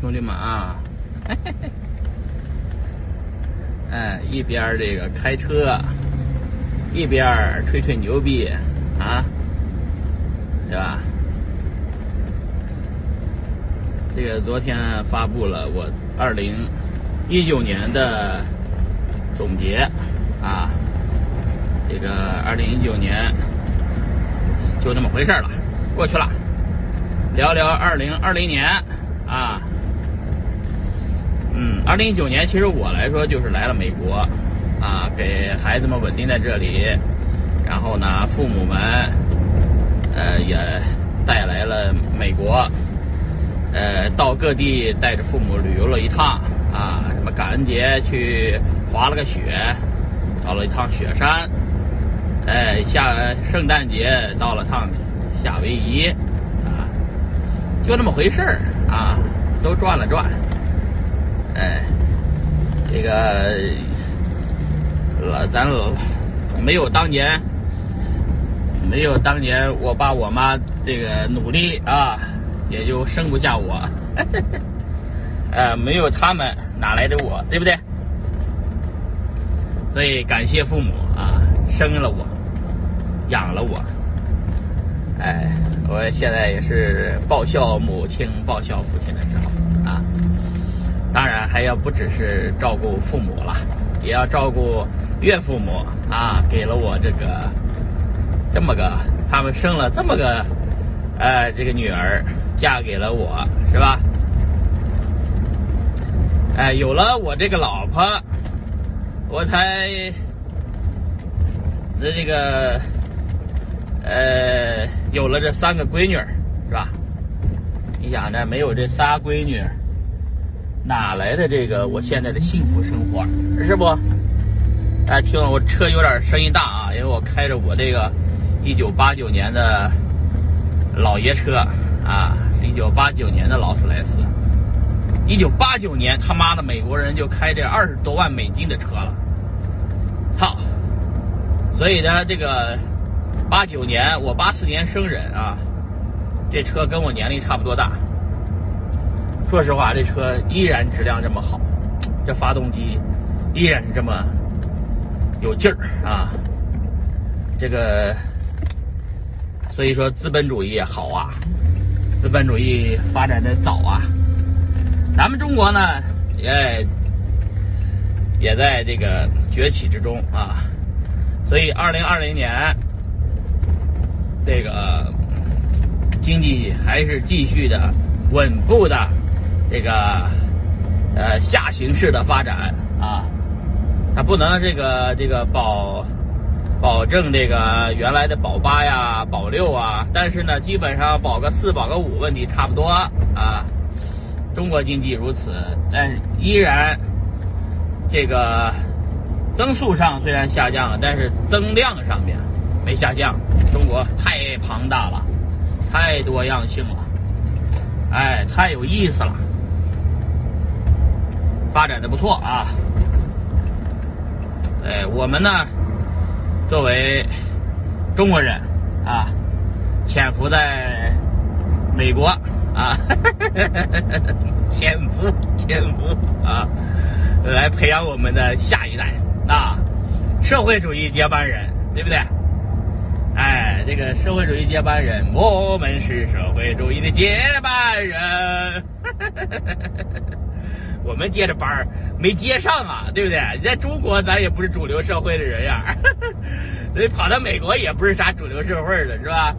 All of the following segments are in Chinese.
兄弟们啊，哎，一边这个开车，一边吹吹牛逼啊，对吧？这个昨天发布了我二零一九年的总结啊，这个二零一九年就那么回事了，过去了。聊聊二零二零年啊，二零一九年其实我来说就是来了美国啊，给孩子们稳定在这里，然后呢，父母们呃也带来了美国，呃，到各地带着父母旅游了一趟啊，什么感恩节去滑了个雪，到了一趟雪山，哎，下圣诞节到了趟夏威夷。啊就那么回事儿啊，都转了转，哎，这个老咱没有当年，没有当年我爸我妈这个努力啊，也就生不下我，呃，没有他们哪来的我，对不对？所以感谢父母啊，生了我，养了我。哎，我现在也是报效母亲、报效父亲的时候。还要不只是照顾父母了，也要照顾岳父母啊。给了我这个这么个，他们生了这么个，呃，这个女儿嫁给了我，是吧？哎，有了我这个老婆，我才的这个。呃，有了这三个闺女，是吧？你想着没有这仨闺女，哪来的这个我现在的幸福生活？是不？大家，听了我车有点声音大啊，因为我开着我这个一九八九年的老爷车啊，一九八九年的劳斯莱斯。一九八九年，他妈的美国人就开这二十多万美金的车了，操！所以呢，这个。八九年，我八四年生人啊，这车跟我年龄差不多大。说实话，这车依然质量这么好，这发动机依然是这么有劲儿啊。这个，所以说资本主义也好啊，资本主义发展的早啊。咱们中国呢，也也在这个崛起之中啊。所以，二零二零年。这个经济还是继续的稳步的这个呃下行式的发展啊，它不能这个这个保保证这个原来的保八呀保六啊，但是呢基本上保个四保个五问题差不多啊。中国经济如此，但依然这个增速上虽然下降了，但是增量上面。没下降，中国太庞大了，太多样性了，哎，太有意思了，发展的不错啊。哎，我们呢，作为中国人啊，潜伏在美国啊，潜伏潜伏啊，来培养我们的下一代啊，社会主义接班人，对不对？哎，这个社会主义接班人，我们是社会主义的接班人。我们接着班没接上啊，对不对？你在中国咱也不是主流社会的人呀，所以跑到美国也不是啥主流社会的，是吧？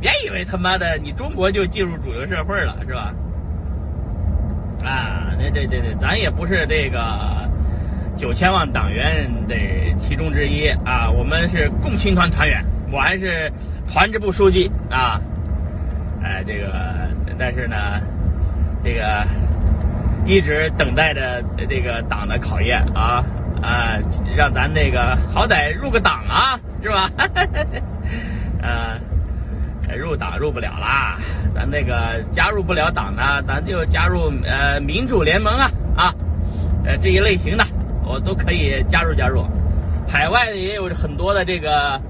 别以为他妈的你中国就进入主流社会了，是吧？啊，那对对对，咱也不是这个九千万党员的其中之一啊，我们是共青团团员。我还是团支部书记啊，哎，这个，但是呢，这个一直等待着这个党的考验啊啊，让咱那个好歹入个党啊，是吧？呃，入党入不了啦，咱那个加入不了党呢，咱就加入呃民主联盟啊啊，呃这一类型的我都可以加入加入，海外也有很多的这个。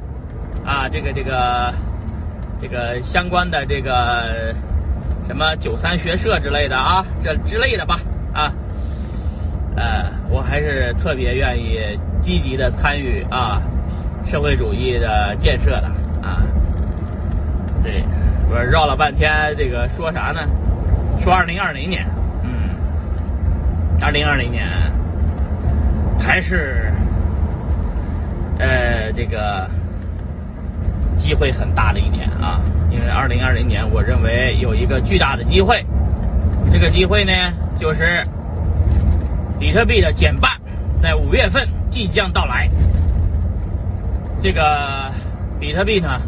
啊，这个这个这个相关的这个什么九三学社之类的啊，这之类的吧，呃，我还是特别愿意积极的参与啊社会主义的建设的啊。对，我绕了半天，这个说啥呢？说二零二零年，嗯，二零二零年还是呃这个机会很大的一年啊。因为二零二零年，我认为有一个巨大的机会，这个机会呢，就是比特币的减半，在五月份即将到来。这个比特币呢，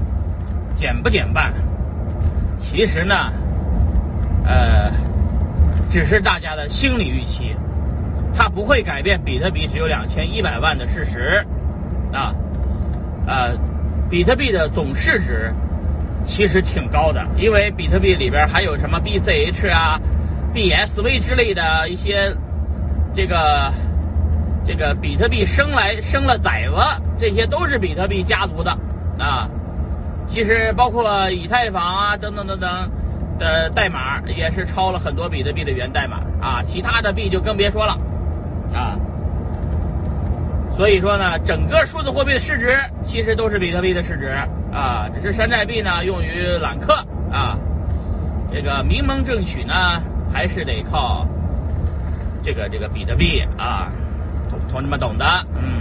减不减半，其实呢，呃，只是大家的心理预期，它不会改变比特币只有两千一百万的事实啊，呃，比特币的总市值。其实挺高的，因为比特币里边还有什么 BCH 啊、BSV 之类的一些，这个这个比特币生来生了崽子，这些都是比特币家族的啊。其实包括以太坊啊等等等等的代码也是抄了很多比特币的源代码啊，其他的币就更别说了啊。所以说呢，整个数字货币的市值其实都是比特币的市值啊，只是山寨币呢用于揽客啊。这个名门正取呢，还是得靠这个这个比特币啊，同同志们懂的，嗯。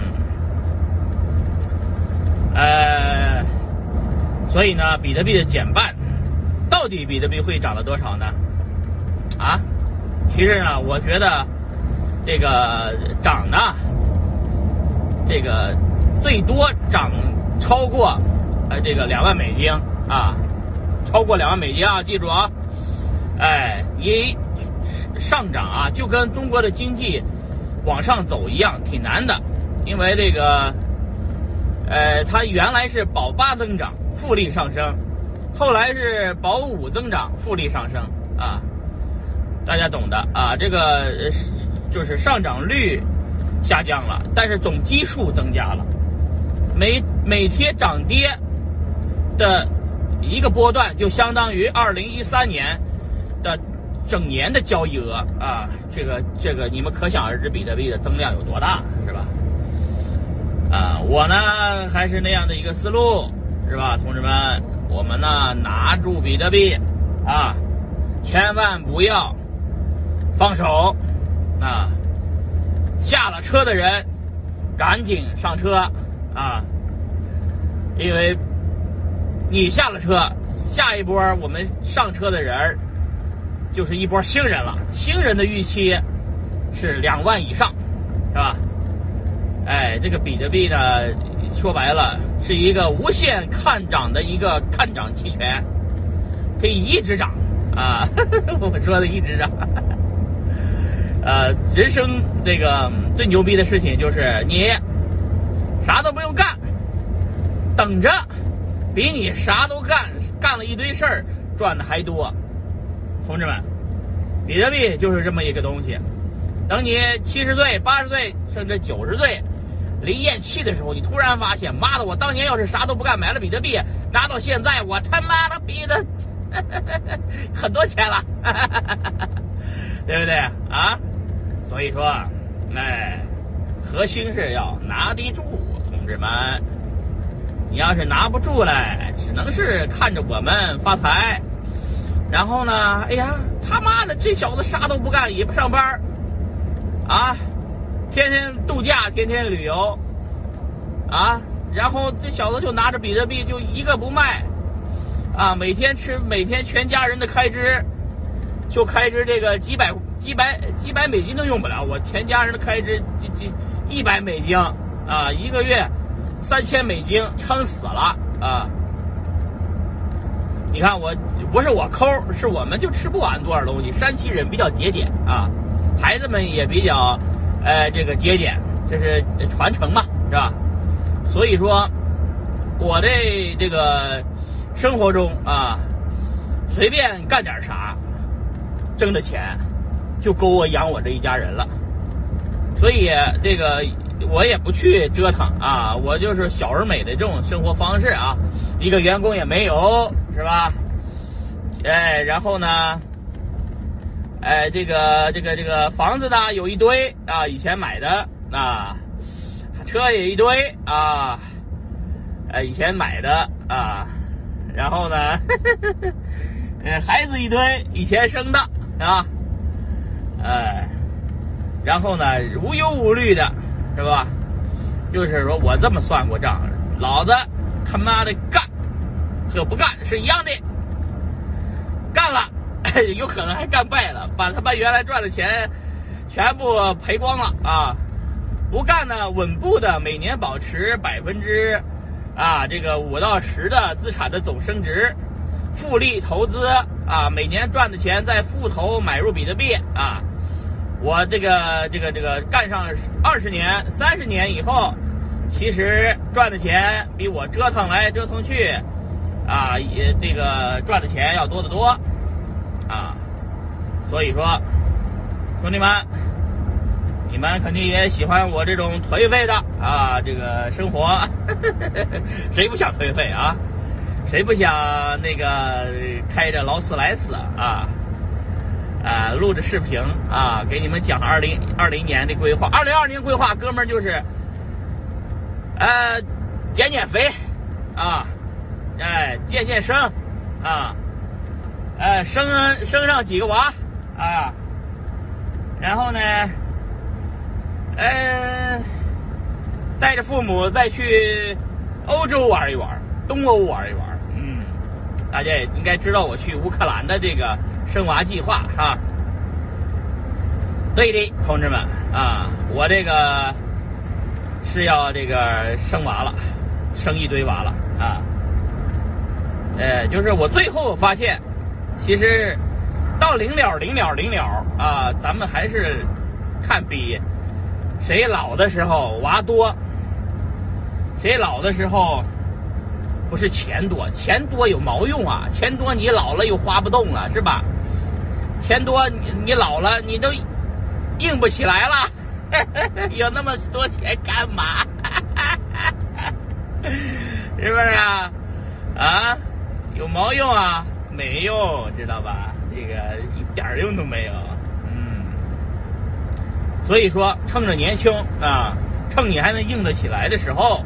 呃，所以呢，比特币的减半，到底比特币会涨了多少呢？啊，其实呢，我觉得这个涨呢。这个最多涨超过呃这个两万美金啊，超过两万美金啊，记住啊，哎，一上涨啊，就跟中国的经济往上走一样，挺难的，因为这个呃，它原来是保八增长，复利上升，后来是保五增长，复利上升。啊，大家懂的。啊，这个就是上涨率。下降了，但是总基数增加了，每每天涨跌的一个波段，就相当于二零一三年的整年的交易额啊！这个这个，你们可想而知，比特币的增量有多大，是吧？啊，我呢还是那样的一个思路，是吧，同志们？我们呢拿住比特币啊，千万不要放手啊！下了车的人，赶紧上车啊！因为你下了车，下一波我们上车的人就是一波新人了。新人的预期是两万以上，是吧？哎，这个比特币呢，说白了是一个无限看涨的一个看涨期权，可以一直涨啊！我说的一直涨。呃，人生这个最牛逼的事情就是你啥都不用干，等着比你啥都干干了一堆事儿赚的还多。同志们，比特币就是这么一个东西。等你七十岁、八十岁甚至九十岁临咽气的时候，你突然发现，妈的，我当年要是啥都不干买了比特币，拿到现在，我他妈的逼的很多钱了，对不对啊？所以说，哎，核心是要拿得住，同志们。你要是拿不住嘞，只能是看着我们发财。然后呢，哎呀，他妈的，这小子啥都不干，也不上班啊，天天度假，天天旅游，啊，然后这小子就拿着比特币，就一个不卖，啊，每天吃，每天全家人的开支，就开支这个几百。几百几百美金都用不了，我全家人的开支几几一百美金啊，一个月三千美金撑死了啊！你看我不是我抠，是我们就吃不完多少东西。山西人比较节俭啊，孩子们也比较呃这个节俭，这是传承嘛，是吧？所以说我的这个生活中啊，随便干点啥，挣的钱。就够我养我这一家人了，所以这个我也不去折腾啊，我就是小而美的这种生活方式啊，一个员工也没有，是吧？哎，然后呢，哎，这个这个这个房子呢有一堆啊，以前买的啊，车也一堆啊，哎，以前买的啊，然后呢，呃，孩子一堆，以前生的啊，哎，然后呢，无忧无虑的，是吧？就是说我这么算过账，老子他妈的干和不干是一样的。干了，有可能还干败了，把他妈原来赚的钱全部赔光了啊！不干呢，稳步的每年保持百分之啊这个五到十的资产的总升值，复利投资啊，每年赚的钱再复投买入比特币啊！我这个这个这个干上二十年、三十年以后，其实赚的钱比我折腾来折腾去。啊，也这个赚的钱要多得多，啊，所以说，兄弟们，你们肯定也喜欢我这种颓废的啊，这个生活，谁不想颓废啊？谁不想那个开着劳斯莱斯啊？啊，录着视频啊，给你们讲二零二零年的规划。二零二零规划，哥们儿就是，呃，减减肥，啊。哎，健健身，啊，哎，生生上几个娃，啊，然后呢，呃，带着父母再去欧洲玩一玩，东欧玩一玩，嗯，大家也应该知道我去乌克兰的这个生娃计划，哈。对的，同志们，啊，我这个是要这个生娃了，生一堆娃了，啊。呃，就是我最后发现，其实到临了临了临了啊，咱们还是看比谁老的时候娃多，谁老的时候不是钱多，钱多有毛用啊？钱多你老了又花不动了，是吧？钱多你你老了你都硬不起来了，有那么多钱干嘛？是不是啊？啊？有毛用啊？没用，知道吧？这个一点用都没有。嗯，所以说，趁着年轻啊，趁你还能硬得起来的时候，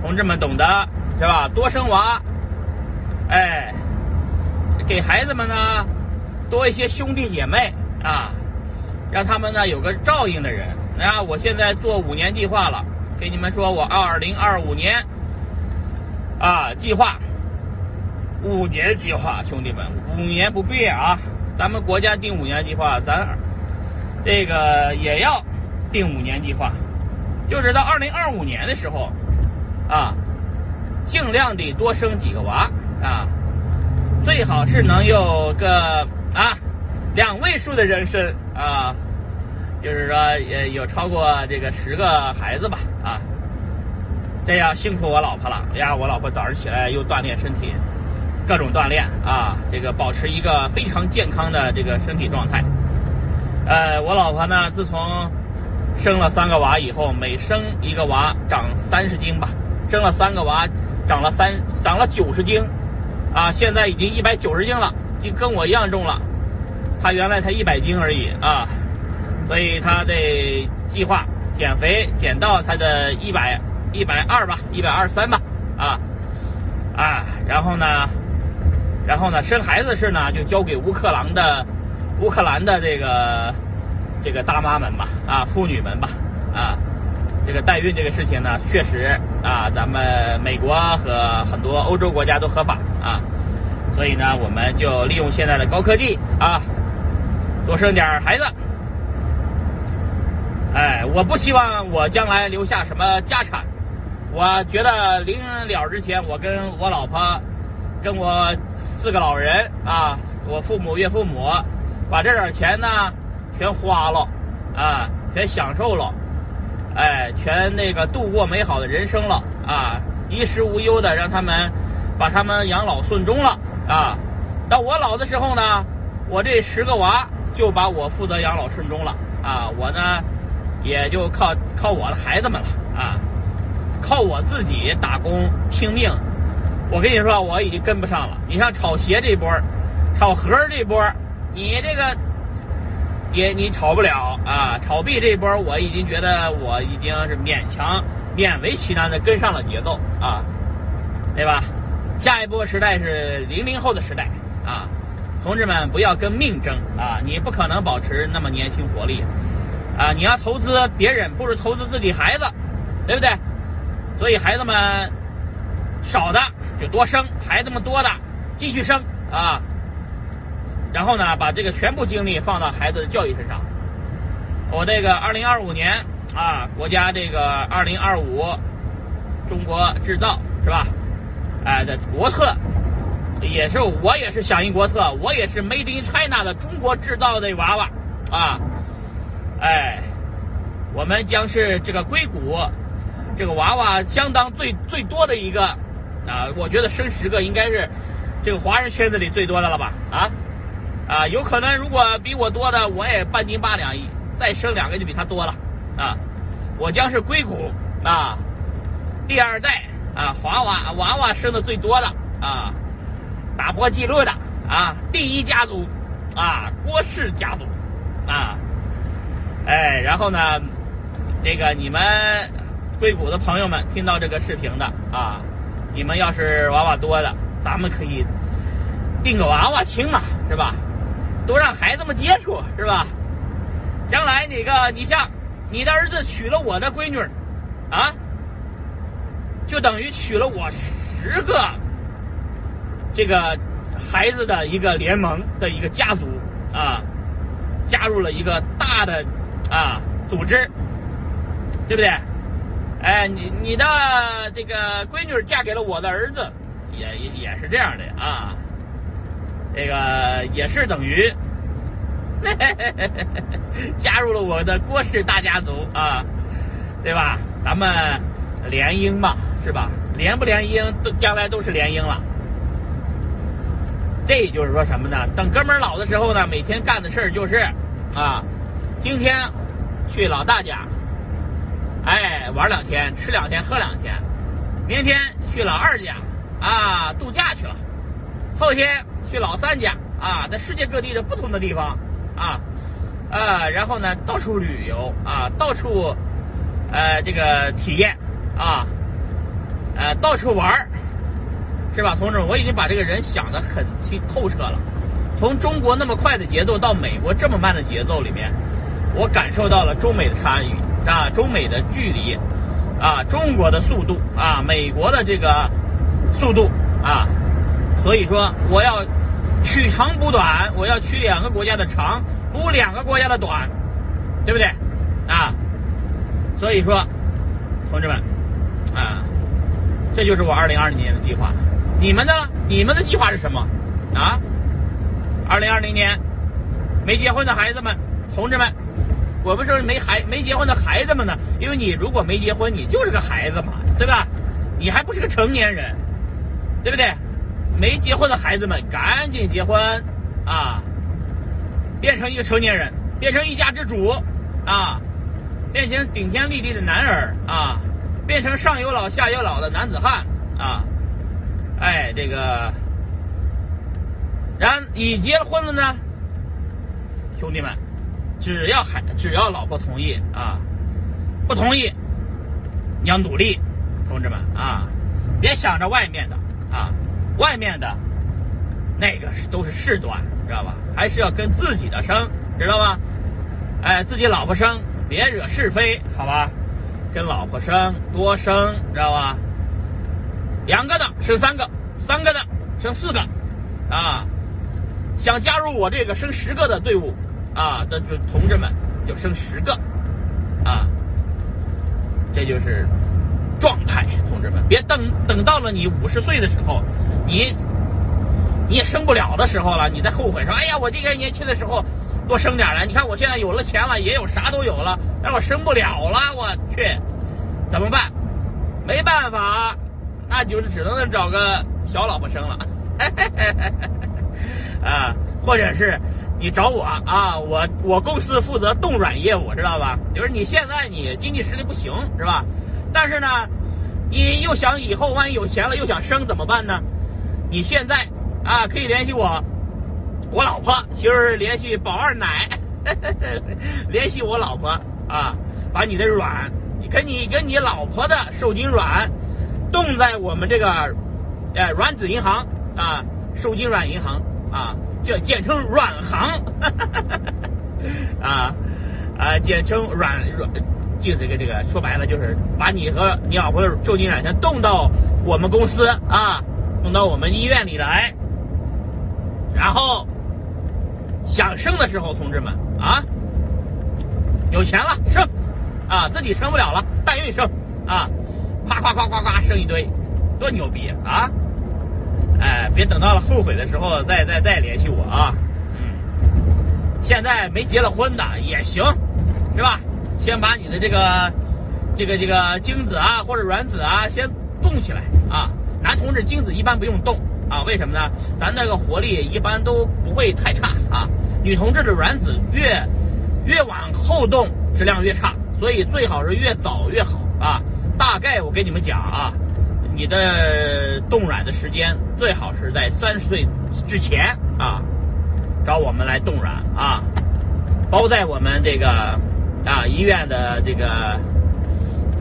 同志们懂得是吧？多生娃，哎，给孩子们呢多一些兄弟姐妹啊，让他们呢有个照应的人。啊，我现在做五年计划了，给你们说，我二零二五年啊计划。五年计划，兄弟们，五年不变啊！咱们国家定五年计划，咱这个也要定五年计划，就是到二零二五年的时候啊，尽量的多生几个娃啊，最好是能有个啊两位数的人生啊，就是说也有超过这个十个孩子吧啊，这样辛苦我老婆了呀！我老婆早上起来又锻炼身体。各种锻炼啊，这个保持一个非常健康的这个身体状态。呃，我老婆呢，自从生了三个娃以后，每生一个娃长三十斤吧，生了三个娃长了三长了九十斤，啊，现在已经一百九十斤了，就跟我一样重了。她原来才一百斤而已啊，所以她得计划减肥，减到她的一百一百二吧，一百二三吧，啊啊，然后呢？然后呢，生孩子的事呢，就交给乌克兰的乌克兰的这个这个大妈们吧，啊，妇女们吧，啊，这个代孕这个事情呢，确实啊，咱们美国和很多欧洲国家都合法啊，所以呢，我们就利用现在的高科技啊，多生点孩子。哎，我不希望我将来留下什么家产，我觉得临了之前，我跟我老婆。跟我四个老人啊，我父母岳父母，把这点钱呢全花了，啊，全享受了，哎，全那个度过美好的人生了啊，衣食无忧的，让他们把他们养老送终了啊。到我老的时候呢，我这十个娃就把我负责养老送终了啊，我呢也就靠靠我的孩子们了啊，靠我自己打工拼命。我跟你说，我已经跟不上了。你像炒鞋这波炒核这波，你这个也你炒不了啊。炒币这波，我已经觉得我已经是勉强勉为其难的跟上了节奏啊，对吧？下一波时代是零零后的时代啊，同志们不要跟命争啊！你不可能保持那么年轻活力啊！你要投资别人，不如投资自己孩子，对不对？所以孩子们少的就多生，孩子们多的继续生啊。然后呢，把这个全部精力放到孩子的教育身上。我这个二零二五年啊，国家这个二零二五中国制造是吧？哎，这国策也是我也是响应国策，我也是 Made in China 的中国制造的娃娃啊！哎，我们将是这个硅谷这个娃娃相当最最多的一个啊，我觉得生十个应该是这个华人圈子里最多的了吧？啊啊，有可能如果比我多的，我也半斤八两，再生两个就比他多了啊！我将是硅谷啊第二代。啊，华娃娃娃生的最多的啊，打破记录的啊，第一家族啊，郭氏家族啊，哎，然后呢，这个你们硅谷的朋友们听到这个视频的啊，你们要是娃娃多的，咱们可以定个娃娃亲嘛，是吧？多让孩子们接触，是吧？将来那个，你像你的儿子娶了我的闺女啊。就等于娶了我十个这个孩子的一个联盟的一个家族啊，加入了一个大的啊组织，对不对？哎，你你的这个闺女嫁给了我的儿子，也也也是这样的啊，这个也是等于 加入了我的郭氏大家族啊，对吧？咱们联姻嘛。是吧？联不联姻，都将来都是联姻了。这就是说什么呢？等哥们儿老的时候呢，每天干的事儿就是，啊，今天去老大家，哎，玩两天，吃两天，喝两天；明天去老二家，啊，度假去了；后天去老三家，啊，在世界各地的不同的地方，啊，啊，然后呢，到处旅游，啊，到处，呃，这个体验，啊。呃，到处玩，是吧，同志们？我已经把这个人想得很清透彻了。从中国那么快的节奏到美国这么慢的节奏里面，我感受到了中美的差异啊，中美的距离啊，中国的速度啊，美国的这个速度啊。所以说，我要取长补短，我要取两个国家的长，补两个国家的短，对不对？啊，所以说，同志们啊。这就是我二零二零年的计划，你们呢？你们的计划是什么？啊？二零二零年没结婚的孩子们、同志们，我们说没孩没结婚的孩子们呢？因为你如果没结婚，你就是个孩子嘛，对吧？你还不是个成年人，对不对？没结婚的孩子们，赶紧结婚啊！变成一个成年人，变成一家之主啊！变成顶天立地的男儿啊！变成上有老下有老的男子汉啊！哎，这个，然已结婚了呢，兄弟们，只要孩只要老婆同意啊，不同意你要努力，同志们啊，别想着外面的啊，外面的那个是都是事端，知道吧？还是要跟自己的生，知道吧？哎，自己老婆生，别惹是非，好吧？跟老婆生多生，知道吧？两个的生三个，三个的生四个，啊！想加入我这个生十个的队伍，啊，的就同志们就生十个，啊！这就是状态，同志们，别等等到了你五十岁的时候，你你也生不了的时候了，你再后悔说，哎呀，我这个年轻的时候。多生点来，你看我现在有了钱了，也有啥都有了，但我生不了了，我去，怎么办？没办法，那就是只能找个小老婆生了，啊，或者是你找我啊，我我公司负责冻卵业务，知道吧？就是你现在你经济实力不行，是吧？但是呢，你又想以后万一有钱了又想生怎么办呢？你现在啊可以联系我。我老婆，媳妇儿联系宝二奶，联系我老婆啊，把你的卵，你跟你跟你老婆的受精卵冻在我们这个呃卵子银行啊，受精卵银行啊，叫简称软行，啊啊，简称软软，就这个这个，说白了就是把你和你老婆的受精卵先冻到我们公司啊，冻到我们医院里来，然后。想生的时候，同志们啊，有钱了生，啊自己生不了了，代孕生，啊，夸夸夸夸夸生一堆，多牛逼啊！哎，别等到了后悔的时候再再再联系我啊！嗯，现在没结了婚的也行，是吧？先把你的这个这个这个精子啊或者卵子啊先冻起来啊。男同志精子一般不用冻。啊，为什么呢？咱那个活力一般都不会太差啊。女同志的卵子越越往后冻，质量越差，所以最好是越早越好啊。大概我跟你们讲啊，你的冻卵的时间最好是在三十岁之前啊，找我们来冻卵啊，包在我们这个啊医院的这个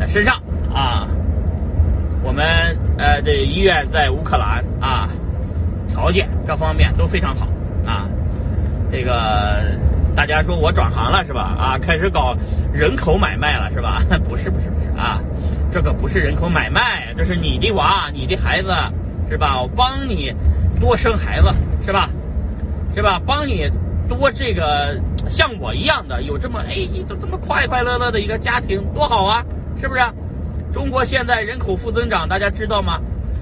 身上啊。我们呃这医院在乌克兰啊。条件各方面都非常好啊，这个大家说我转行了是吧？啊，开始搞人口买卖了是吧？不是不是不是啊，这个不是人口买卖，这是你的娃，你的孩子是吧？我帮你多生孩子是吧？是吧？帮你多这个像我一样的有这么哎，你都这么快快乐乐的一个家庭多好啊，是不是？中国现在人口负增长，大家知道吗？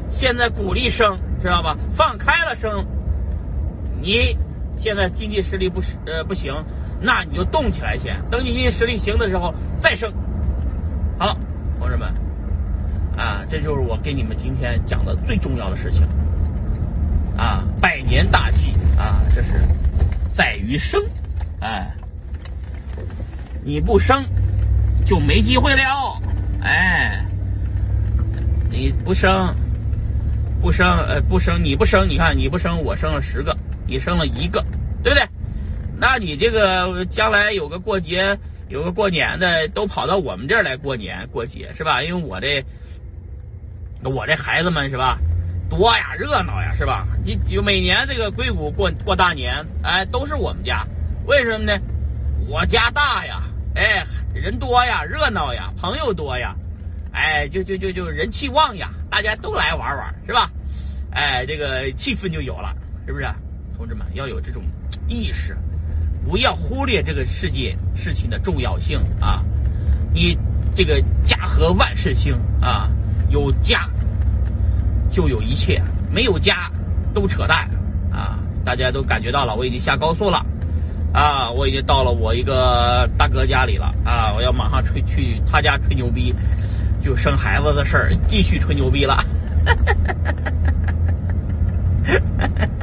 现在鼓励生。知道吧？放开了生，你现在经济实力不是呃不行，那你就动起来先。等你经济实力行的时候再生。好，同志们，啊，这就是我给你们今天讲的最重要的事情。啊，百年大计啊，这是在于生。哎，你不生就没机会了。哎，你不生。不生，呃，不生，你不生，你看你不生，我生了十个，你生了一个，对不对？那你这个将来有个过节，有个过年的，都跑到我们这儿来过年过节，是吧？因为我这，我这孩子们是吧，多呀，热闹呀，是吧？你就每年这个硅谷过过大年，哎，都是我们家，为什么呢？我家大呀，哎，人多呀，热闹呀，朋友多呀。哎，就就就就人气旺呀，大家都来玩玩，是吧？哎，这个气氛就有了，是不是？同志们要有这种意识，不要忽略这个世界事情的重要性啊！你这个家和万事兴啊，有家就有一切，没有家都扯淡啊！大家都感觉到了，我已经下高速了啊，我已经到了我一个大哥家里了啊，我要马上吹去他家吹牛逼。就生孩子的事儿，继续吹牛逼了。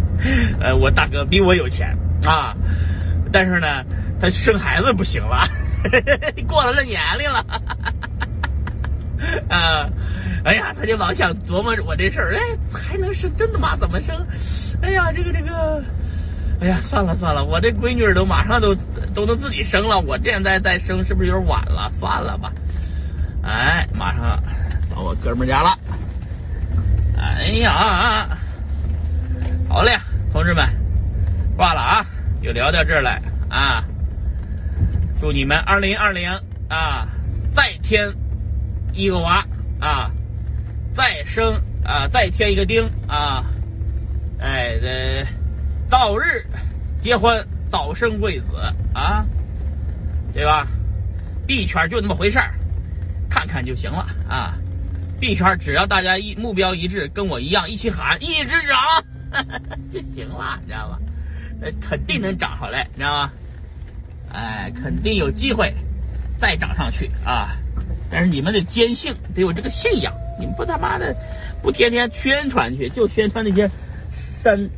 呃，我大哥比我有钱啊，但是呢，他生孩子不行了，过了那年龄了。啊，哎呀，他就老想琢磨我这事儿，哎，还能生？真的吗？怎么生？哎呀，这个这个，哎呀，算了算了，我这闺女都马上都都能自己生了，我现在再生是不是有点晚了？算了吧。哎，马上到我哥们家了。哎呀，好嘞，同志们，挂了啊，就聊到这儿来啊。祝你们二零二零啊，再添一个娃啊，再生啊，再添一个丁啊。哎，这早日结婚，早生贵子啊，对吧？币圈就那么回事儿。看看就行了啊！币圈只要大家一目标一致，跟我一样一起喊一直涨 就行了，你知道吧？那肯定能涨上来，你知道吗？哎，肯定有机会再涨上去啊！但是你们得坚信，得有这个信仰。你们不他妈的不天天宣传去，就宣传那些山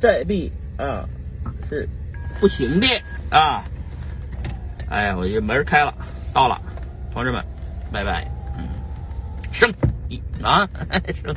寨币啊，是不行的啊！哎，我这门开了，到了。同志们，拜拜。嗯，生一啊，生。